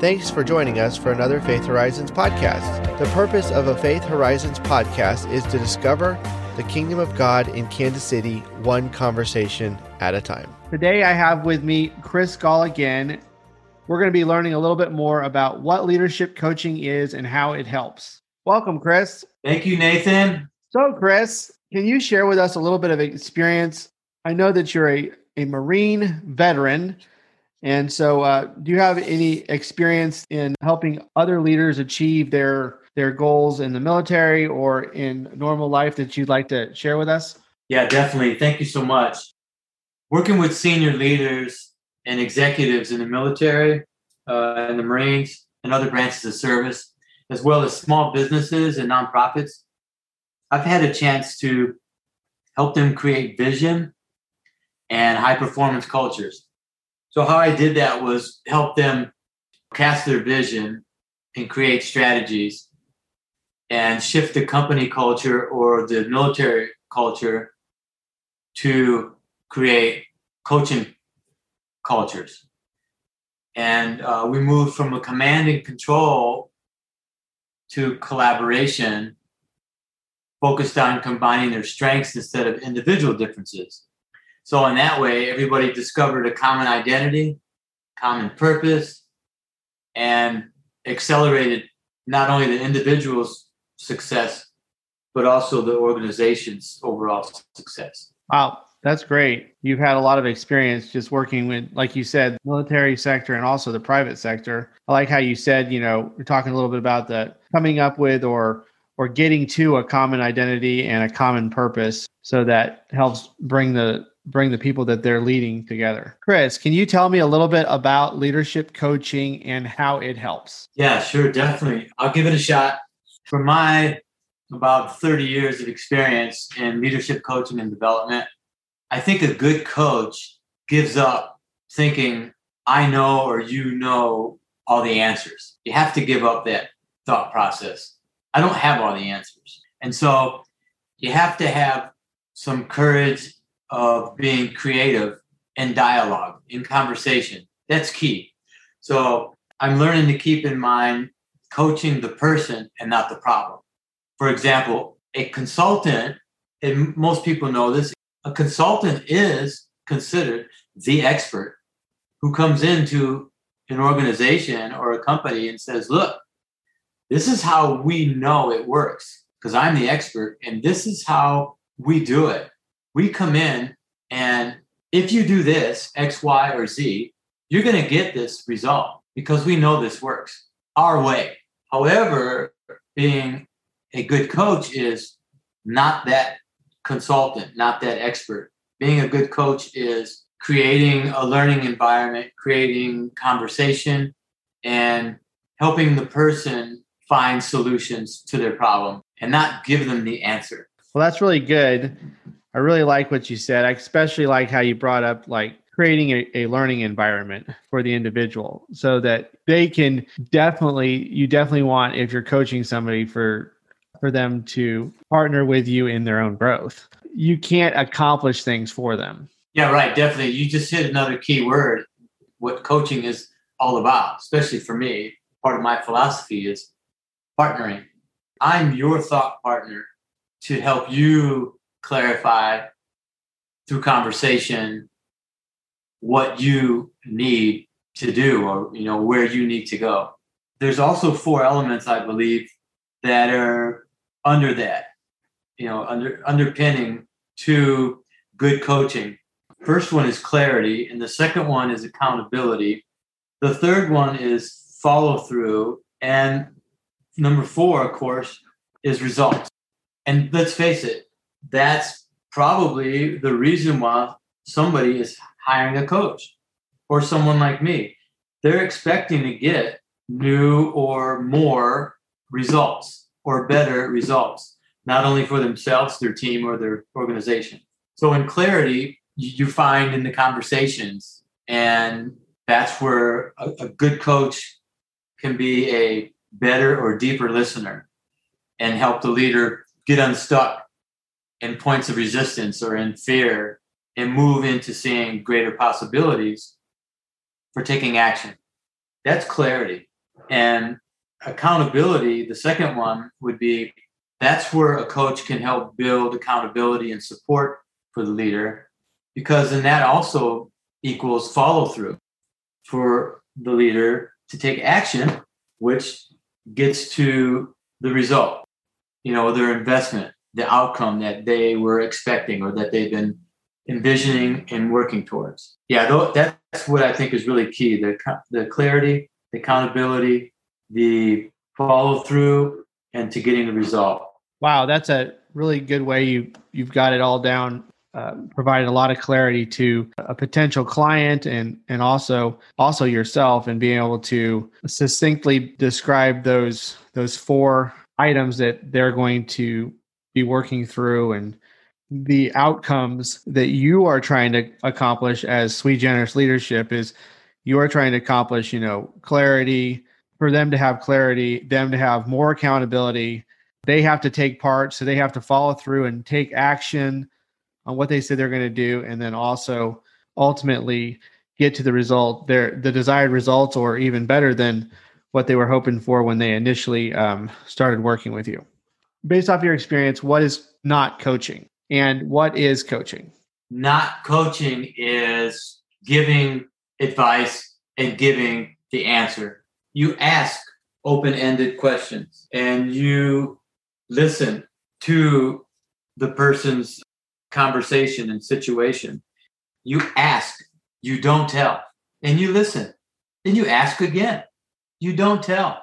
Thanks for joining us for another Faith Horizons podcast. The purpose of a Faith Horizons podcast is to discover the kingdom of God in Kansas City, one conversation at a time. Today, I have with me Chris Gall again. We're going to be learning a little bit more about what leadership coaching is and how it helps. Welcome, Chris. Thank you, Nathan. So, Chris, can you share with us a little bit of experience? I know that you're a, a Marine veteran. And so, uh, do you have any experience in helping other leaders achieve their their goals in the military or in normal life that you'd like to share with us? Yeah, definitely. Thank you so much. Working with senior leaders and executives in the military, uh, and the Marines, and other branches of service, as well as small businesses and nonprofits, I've had a chance to help them create vision and high performance cultures. So, how I did that was help them cast their vision and create strategies and shift the company culture or the military culture to create coaching cultures. And uh, we moved from a command and control to collaboration focused on combining their strengths instead of individual differences. So, in that way, everybody discovered a common identity, common purpose, and accelerated not only the individual's success, but also the organization's overall success. Wow, that's great. You've had a lot of experience just working with, like you said, military sector and also the private sector. I like how you said, you know, we're talking a little bit about the coming up with or or getting to a common identity and a common purpose so that helps bring the bring the people that they're leading together. Chris, can you tell me a little bit about leadership coaching and how it helps? Yeah, sure, definitely. I'll give it a shot. For my about 30 years of experience in leadership coaching and development, I think a good coach gives up thinking, I know or you know all the answers. You have to give up that thought process I don't have all the answers. And so you have to have some courage of being creative in dialogue, in conversation. That's key. So I'm learning to keep in mind coaching the person and not the problem. For example, a consultant, and most people know this, a consultant is considered the expert who comes into an organization or a company and says, Look, this is how we know it works because I'm the expert and this is how we do it. We come in and if you do this, X, Y, or Z, you're going to get this result because we know this works our way. However, being a good coach is not that consultant, not that expert. Being a good coach is creating a learning environment, creating conversation, and helping the person find solutions to their problem and not give them the answer. Well, that's really good. I really like what you said. I especially like how you brought up like creating a, a learning environment for the individual so that they can definitely you definitely want if you're coaching somebody for for them to partner with you in their own growth. You can't accomplish things for them. Yeah, right. Definitely. You just hit another key word. What coaching is all about, especially for me, part of my philosophy is partnering. I'm your thought partner to help you clarify through conversation what you need to do or you know where you need to go. There's also four elements I believe that are under that, you know, under underpinning to good coaching. First one is clarity, and the second one is accountability. The third one is follow through, and number four, of course, is results. And let's face it, that's probably the reason why somebody is hiring a coach or someone like me. They're expecting to get new or more results or better results, not only for themselves, their team, or their organization. So, in clarity, you find in the conversations, and that's where a, a good coach can be a better or deeper listener and help the leader get unstuck in points of resistance or in fear and move into seeing greater possibilities for taking action. That's clarity. And accountability, the second one would be that's where a coach can help build accountability and support for the leader because then that also equals follow through for the leader to take action which gets to the result you know their investment the outcome that they were expecting or that they've been envisioning and working towards yeah that's what i think is really key the, the clarity the accountability the follow through and to getting the result Wow, that's a really good way you you've got it all down. Uh, provided a lot of clarity to a potential client and and also also yourself and being able to succinctly describe those those four items that they're going to be working through and the outcomes that you are trying to accomplish as sweet generous leadership is you are trying to accomplish you know clarity for them to have clarity them to have more accountability. They have to take part so they have to follow through and take action on what they said they're going to do and then also ultimately get to the result their the desired results or even better than what they were hoping for when they initially um, started working with you based off your experience what is not coaching and what is coaching not coaching is giving advice and giving the answer you ask open-ended questions and you listen to the person's conversation and situation. You ask, you don't tell, and you listen. Then you ask again, you don't tell.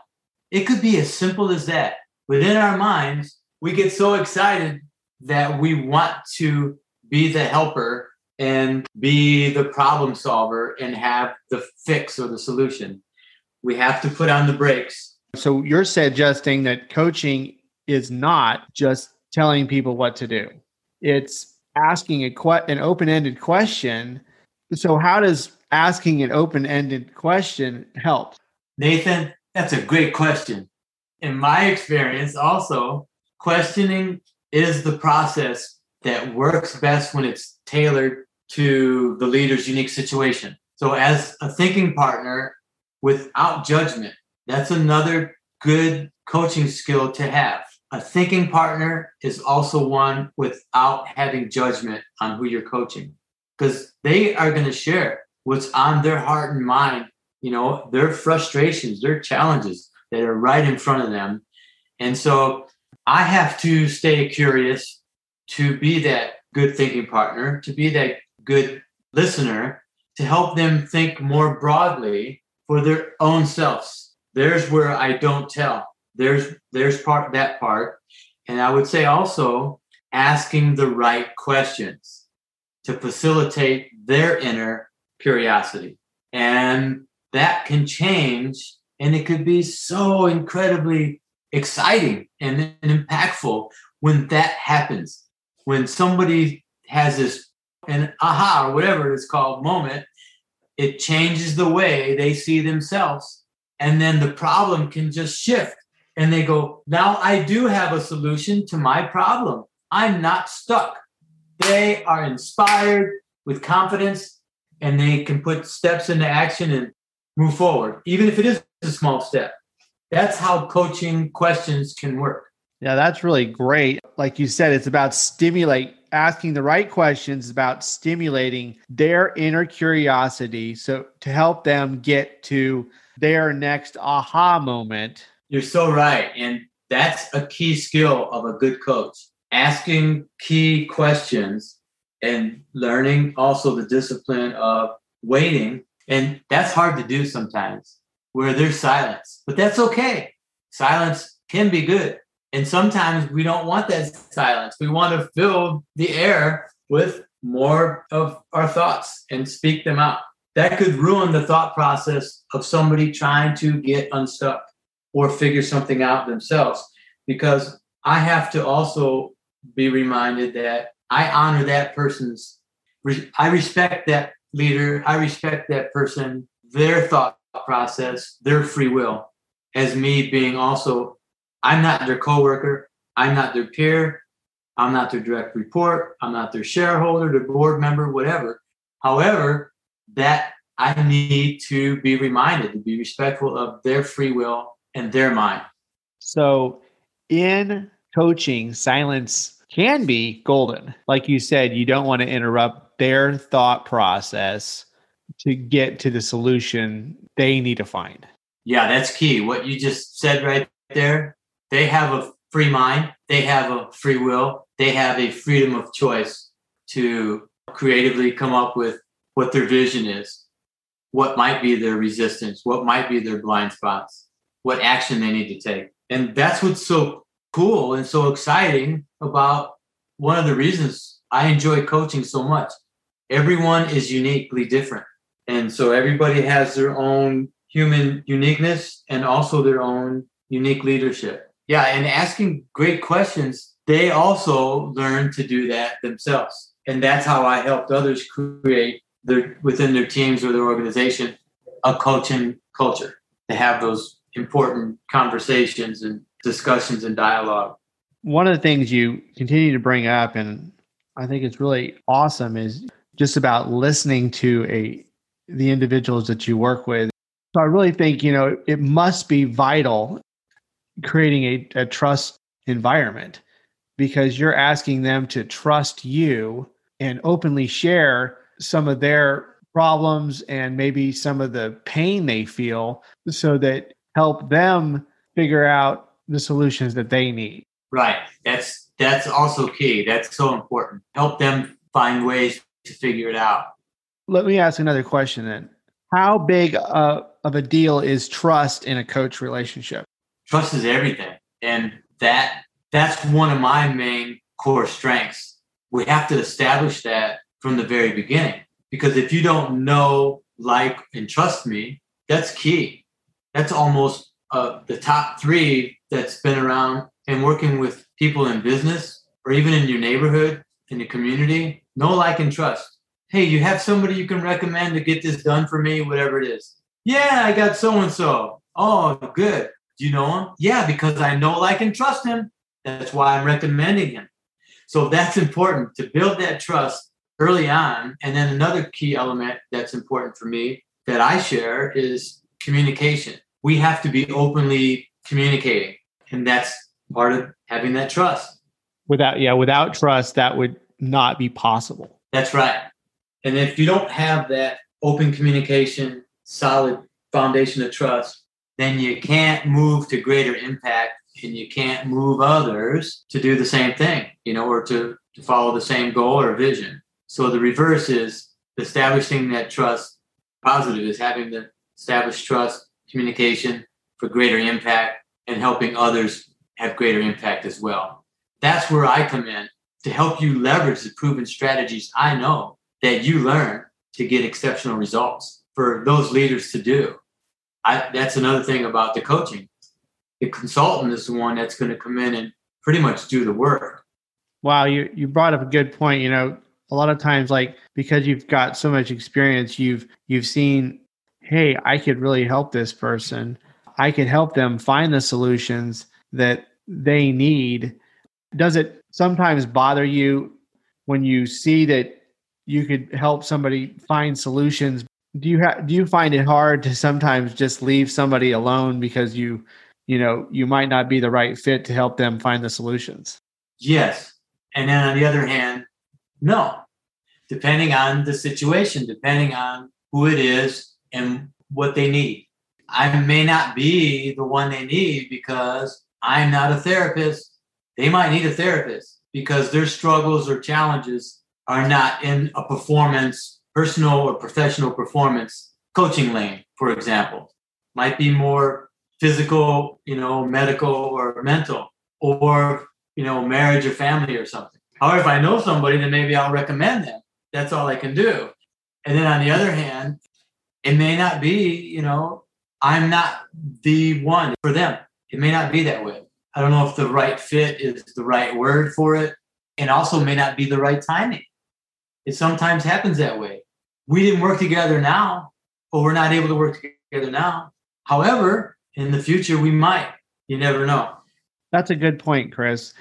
It could be as simple as that. Within our minds, we get so excited that we want to be the helper and be the problem solver and have the fix or the solution. We have to put on the brakes. So you're suggesting that coaching is not just telling people what to do. It's asking a que- an open-ended question. So how does asking an open-ended question help? Nathan, that's a great question. In my experience also, questioning is the process that works best when it's tailored to the leader's unique situation. So as a thinking partner without judgment, that's another good coaching skill to have a thinking partner is also one without having judgment on who you're coaching because they are going to share what's on their heart and mind you know their frustrations their challenges that are right in front of them. And so i have to stay curious to be that good thinking partner to be that good listener to help them think more broadly for their own selves. There's where i don't tell. There's there's part that part. And i would say also asking the right questions to facilitate their inner curiosity. And that can change and it could be so incredibly exciting and, and impactful when that happens when somebody has this an aha or whatever it's called moment it changes the way they see themselves and then the problem can just shift and they go, Now I do have a solution to my problem. I'm not stuck. They are inspired with confidence and they can put steps into action and move forward, even if it is a small step. That's how coaching questions can work. Yeah, that's really great. Like you said, it's about stimulate asking the right questions about stimulating their inner curiosity so to help them get to their next aha moment you're so right. And that's a key skill of a good coach asking key questions and learning also the discipline of waiting. And that's hard to do sometimes where there's silence, but that's okay. Silence can be good. And sometimes we don't want that silence. We want to fill the air with more of our thoughts and speak them out. That could ruin the thought process of somebody trying to get unstuck or figure something out themselves because I have to also be reminded that I honor that person's, I respect that leader, I respect that person, their thought process, their free will, as me being also, I'm not their coworker, I'm not their peer, I'm not their direct report, I'm not their shareholder, their board member, whatever. However, that I need to be reminded to be respectful of their free will and their mind. So, in coaching, silence can be golden. Like you said, you don't want to interrupt their thought process to get to the solution they need to find. Yeah, that's key. What you just said right there, they have a free mind, they have a free will, they have a freedom of choice to creatively come up with what their vision is, what might be their resistance, what might be their blind spots, what action they need to take. And that's what's so cool and so exciting about one of the reasons I enjoy coaching so much. Everyone is uniquely different. And so everybody has their own human uniqueness and also their own unique leadership. Yeah, and asking great questions, they also learn to do that themselves. And that's how I helped others create their within their teams or their organization a coaching culture to have those important conversations and discussions and dialogue. One of the things you continue to bring up and I think it's really awesome is just about listening to a the individuals that you work with. So I really think, you know, it must be vital creating a, a trust environment because you're asking them to trust you and openly share some of their problems and maybe some of the pain they feel so that help them figure out the solutions that they need. Right. That's that's also key. That's so important. Help them find ways to figure it out. Let me ask another question then. How big uh, of a deal is trust in a coach relationship? Trust is everything. And that that's one of my main core strengths. We have to establish that from the very beginning because if you don't know, like, and trust me, that's key. That's almost uh, the top three that's been around and working with people in business or even in your neighborhood, in the community. Know, like, and trust. Hey, you have somebody you can recommend to get this done for me, whatever it is. Yeah, I got so and so. Oh, good. Do you know him? Yeah, because I know, like, and trust him. That's why I'm recommending him. So that's important to build that trust early on. And then another key element that's important for me that I share is communication. We have to be openly communicating, and that's part of having that trust. Without, yeah, without trust, that would not be possible. That's right. And if you don't have that open communication, solid foundation of trust, then you can't move to greater impact and you can't move others to do the same thing, you know, or to, to follow the same goal or vision. So the reverse is establishing that trust. Positive is having the established trust, communication for greater impact, and helping others have greater impact as well. That's where I come in to help you leverage the proven strategies I know that you learn to get exceptional results for those leaders to do. I, that's another thing about the coaching. The consultant is the one that's going to come in and pretty much do the work. Wow, you you brought up a good point. You know, a lot of times like because you've got so much experience you've you've seen hey i could really help this person i could help them find the solutions that they need does it sometimes bother you when you see that you could help somebody find solutions do you have do you find it hard to sometimes just leave somebody alone because you you know you might not be the right fit to help them find the solutions yes and then on the other hand no, depending on the situation, depending on who it is and what they need. I may not be the one they need because I'm not a therapist. They might need a therapist because their struggles or challenges are not in a performance, personal or professional performance coaching lane, for example. Might be more physical, you know, medical or mental, or, you know, marriage or family or something. However, if I know somebody, then maybe I'll recommend them. That's all I can do. And then on the other hand, it may not be, you know, I'm not the one for them. It may not be that way. I don't know if the right fit is the right word for it, and also may not be the right timing. It sometimes happens that way. We didn't work together now, but we're not able to work together now. However, in the future, we might. You never know. That's a good point, Chris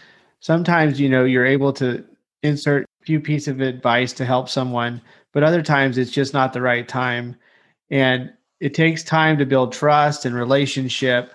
sometimes you know you're able to insert a few pieces of advice to help someone but other times it's just not the right time And it takes time to build trust and relationship.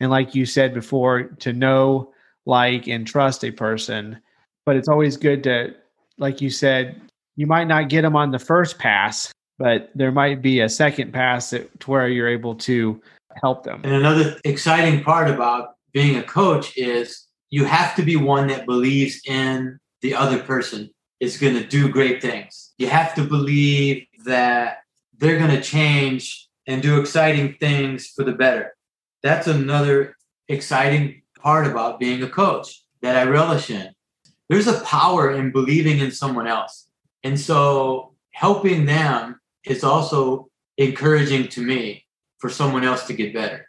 And like you said before, to know, like, and trust a person. But it's always good to, like you said, you might not get them on the first pass, but there might be a second pass that, to where you're able to help them. And another exciting part about being a coach is you have to be one that believes in the other person is going to do great things. You have to believe that they're going to change and do exciting things for the better. That's another exciting part about being a coach that I relish in. There's a power in believing in someone else. And so helping them is also encouraging to me for someone else to get better.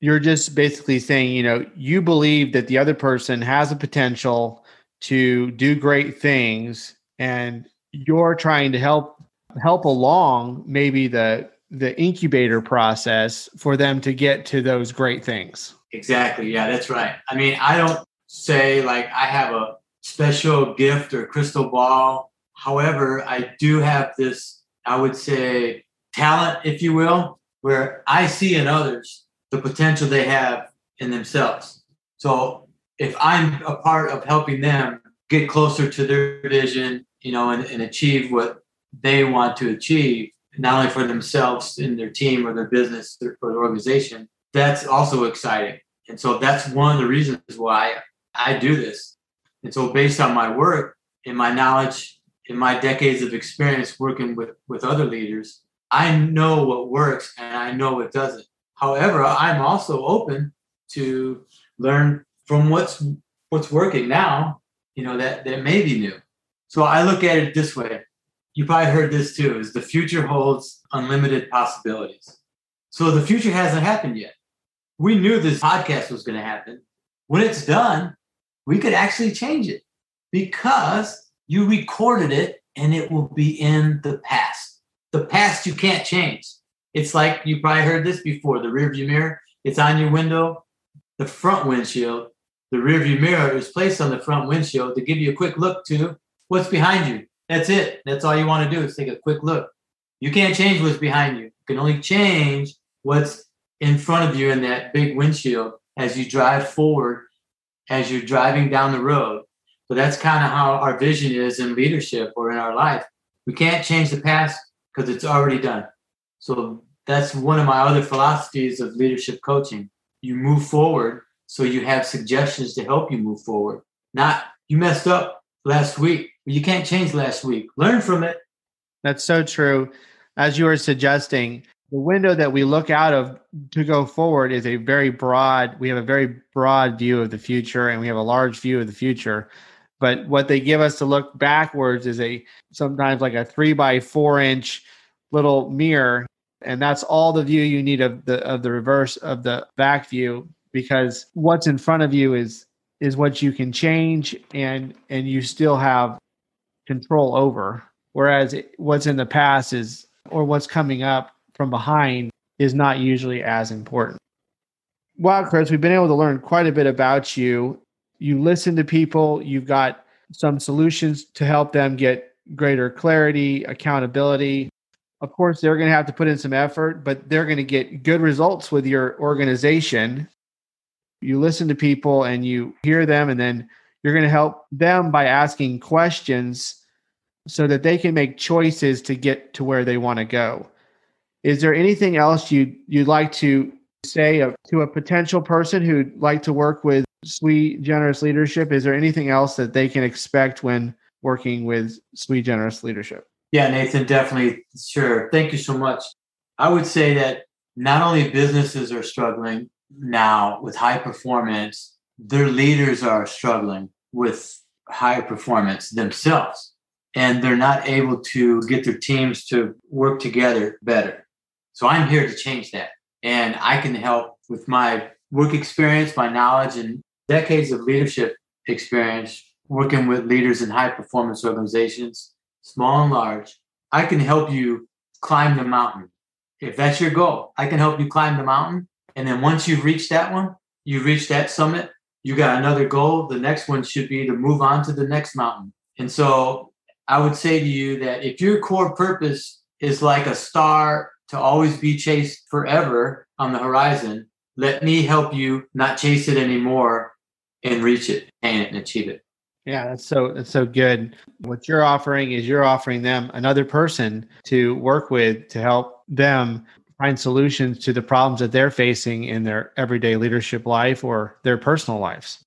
You're just basically saying, you know, you believe that the other person has a potential to do great things and you're trying to help help along maybe the the incubator process for them to get to those great things. Exactly. Yeah, that's right. I mean, I don't say like I have a special gift or crystal ball. However, I do have this, I would say, talent, if you will, where I see in others the potential they have in themselves. So if I'm a part of helping them get closer to their vision, you know, and, and achieve what they want to achieve, not only for themselves in their team or their business or their organization, that's also exciting. And so that's one of the reasons why I do this. And so based on my work and my knowledge and my decades of experience working with, with other leaders, I know what works and I know what doesn't. However, I'm also open to learn from what's what's working now, you know, that, that may be new. So I look at it this way. You probably heard this too, is the future holds unlimited possibilities. So the future hasn't happened yet. We knew this podcast was going to happen. When it's done, we could actually change it because you recorded it and it will be in the past. The past you can't change. It's like you probably heard this before the rearview mirror, it's on your window, the front windshield. The rearview mirror is placed on the front windshield to give you a quick look to what's behind you. That's it. That's all you want to do is take a quick look. You can't change what's behind you. You can only change what's in front of you in that big windshield as you drive forward, as you're driving down the road. So that's kind of how our vision is in leadership or in our life. We can't change the past because it's already done. So that's one of my other philosophies of leadership coaching. You move forward so you have suggestions to help you move forward. Not you messed up last week. You can't change last week. Learn from it. That's so true. As you were suggesting, the window that we look out of to go forward is a very broad, we have a very broad view of the future and we have a large view of the future. But what they give us to look backwards is a sometimes like a three by four inch little mirror. And that's all the view you need of the of the reverse of the back view because what's in front of you is is what you can change and and you still have control over. Whereas what's in the past is, or what's coming up from behind is not usually as important. Wow, Chris, we've been able to learn quite a bit about you. You listen to people, you've got some solutions to help them get greater clarity, accountability. Of course, they're going to have to put in some effort, but they're going to get good results with your organization. You listen to people and you hear them, and then you're going to help them by asking questions so that they can make choices to get to where they want to go. Is there anything else you you'd like to say to a potential person who'd like to work with Sweet Generous Leadership? Is there anything else that they can expect when working with Sweet Generous Leadership? Yeah, Nathan, definitely. Sure. Thank you so much. I would say that not only businesses are struggling now with high performance, their leaders are struggling with high performance themselves and they're not able to get their teams to work together better. So I'm here to change that. And I can help with my work experience, my knowledge, and decades of leadership experience working with leaders in high performance organizations, small and large. I can help you climb the mountain. If that's your goal, I can help you climb the mountain. And then once you've reached that one, you've reached that summit, you got another goal. The next one should be to move on to the next mountain. And so I would say to you that if your core purpose is like a star to always be chased forever on the horizon. Let me help you not chase it anymore and reach it, and achieve it. Yeah, that's so that's so good. What you're offering is you're offering them another person to work with to help them find solutions to the problems that they're facing in their everyday leadership life or their personal lives.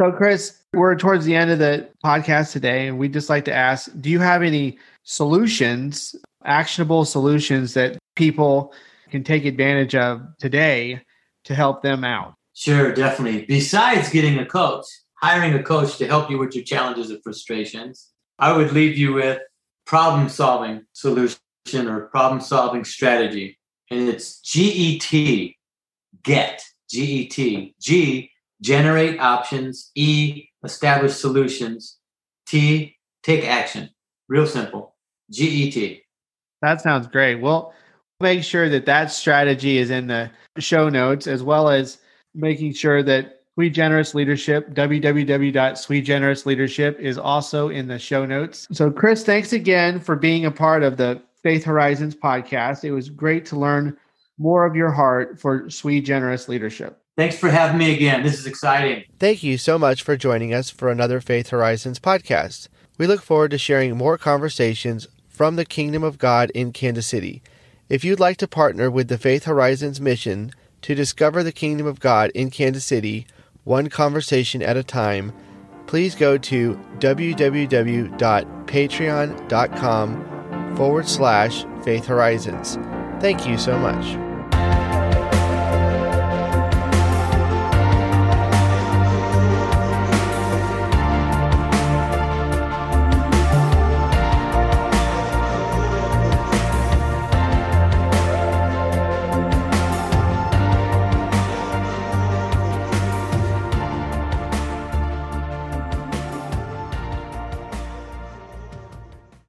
So, Chris, we're towards the end of the podcast today, and we'd just like to ask Do you have any solutions, actionable solutions that people can take advantage of today to help them out? Sure, definitely. Besides getting a coach, hiring a coach to help you with your challenges and frustrations, I would leave you with problem solving solution or problem solving strategy. And it's GET, get, GET. G, generate options. E, establish solutions. T, take action. Real simple. GET. That sounds great. Well, make sure that that strategy is in the show notes as well as making sure that Sweet Generous Leadership, www.sweetgenerousleadership is also in the show notes. So, Chris, thanks again for being a part of the Faith Horizons podcast. It was great to learn more of your heart for Sweet Generous Leadership. Thanks for having me again. This is exciting. Thank you so much for joining us for another Faith Horizons podcast. We look forward to sharing more conversations from the Kingdom of God in Kansas City. If you'd like to partner with the Faith Horizons mission to discover the Kingdom of God in Kansas City, one conversation at a time, please go to www.patreon.com forward slash faith horizons. Thank you so much.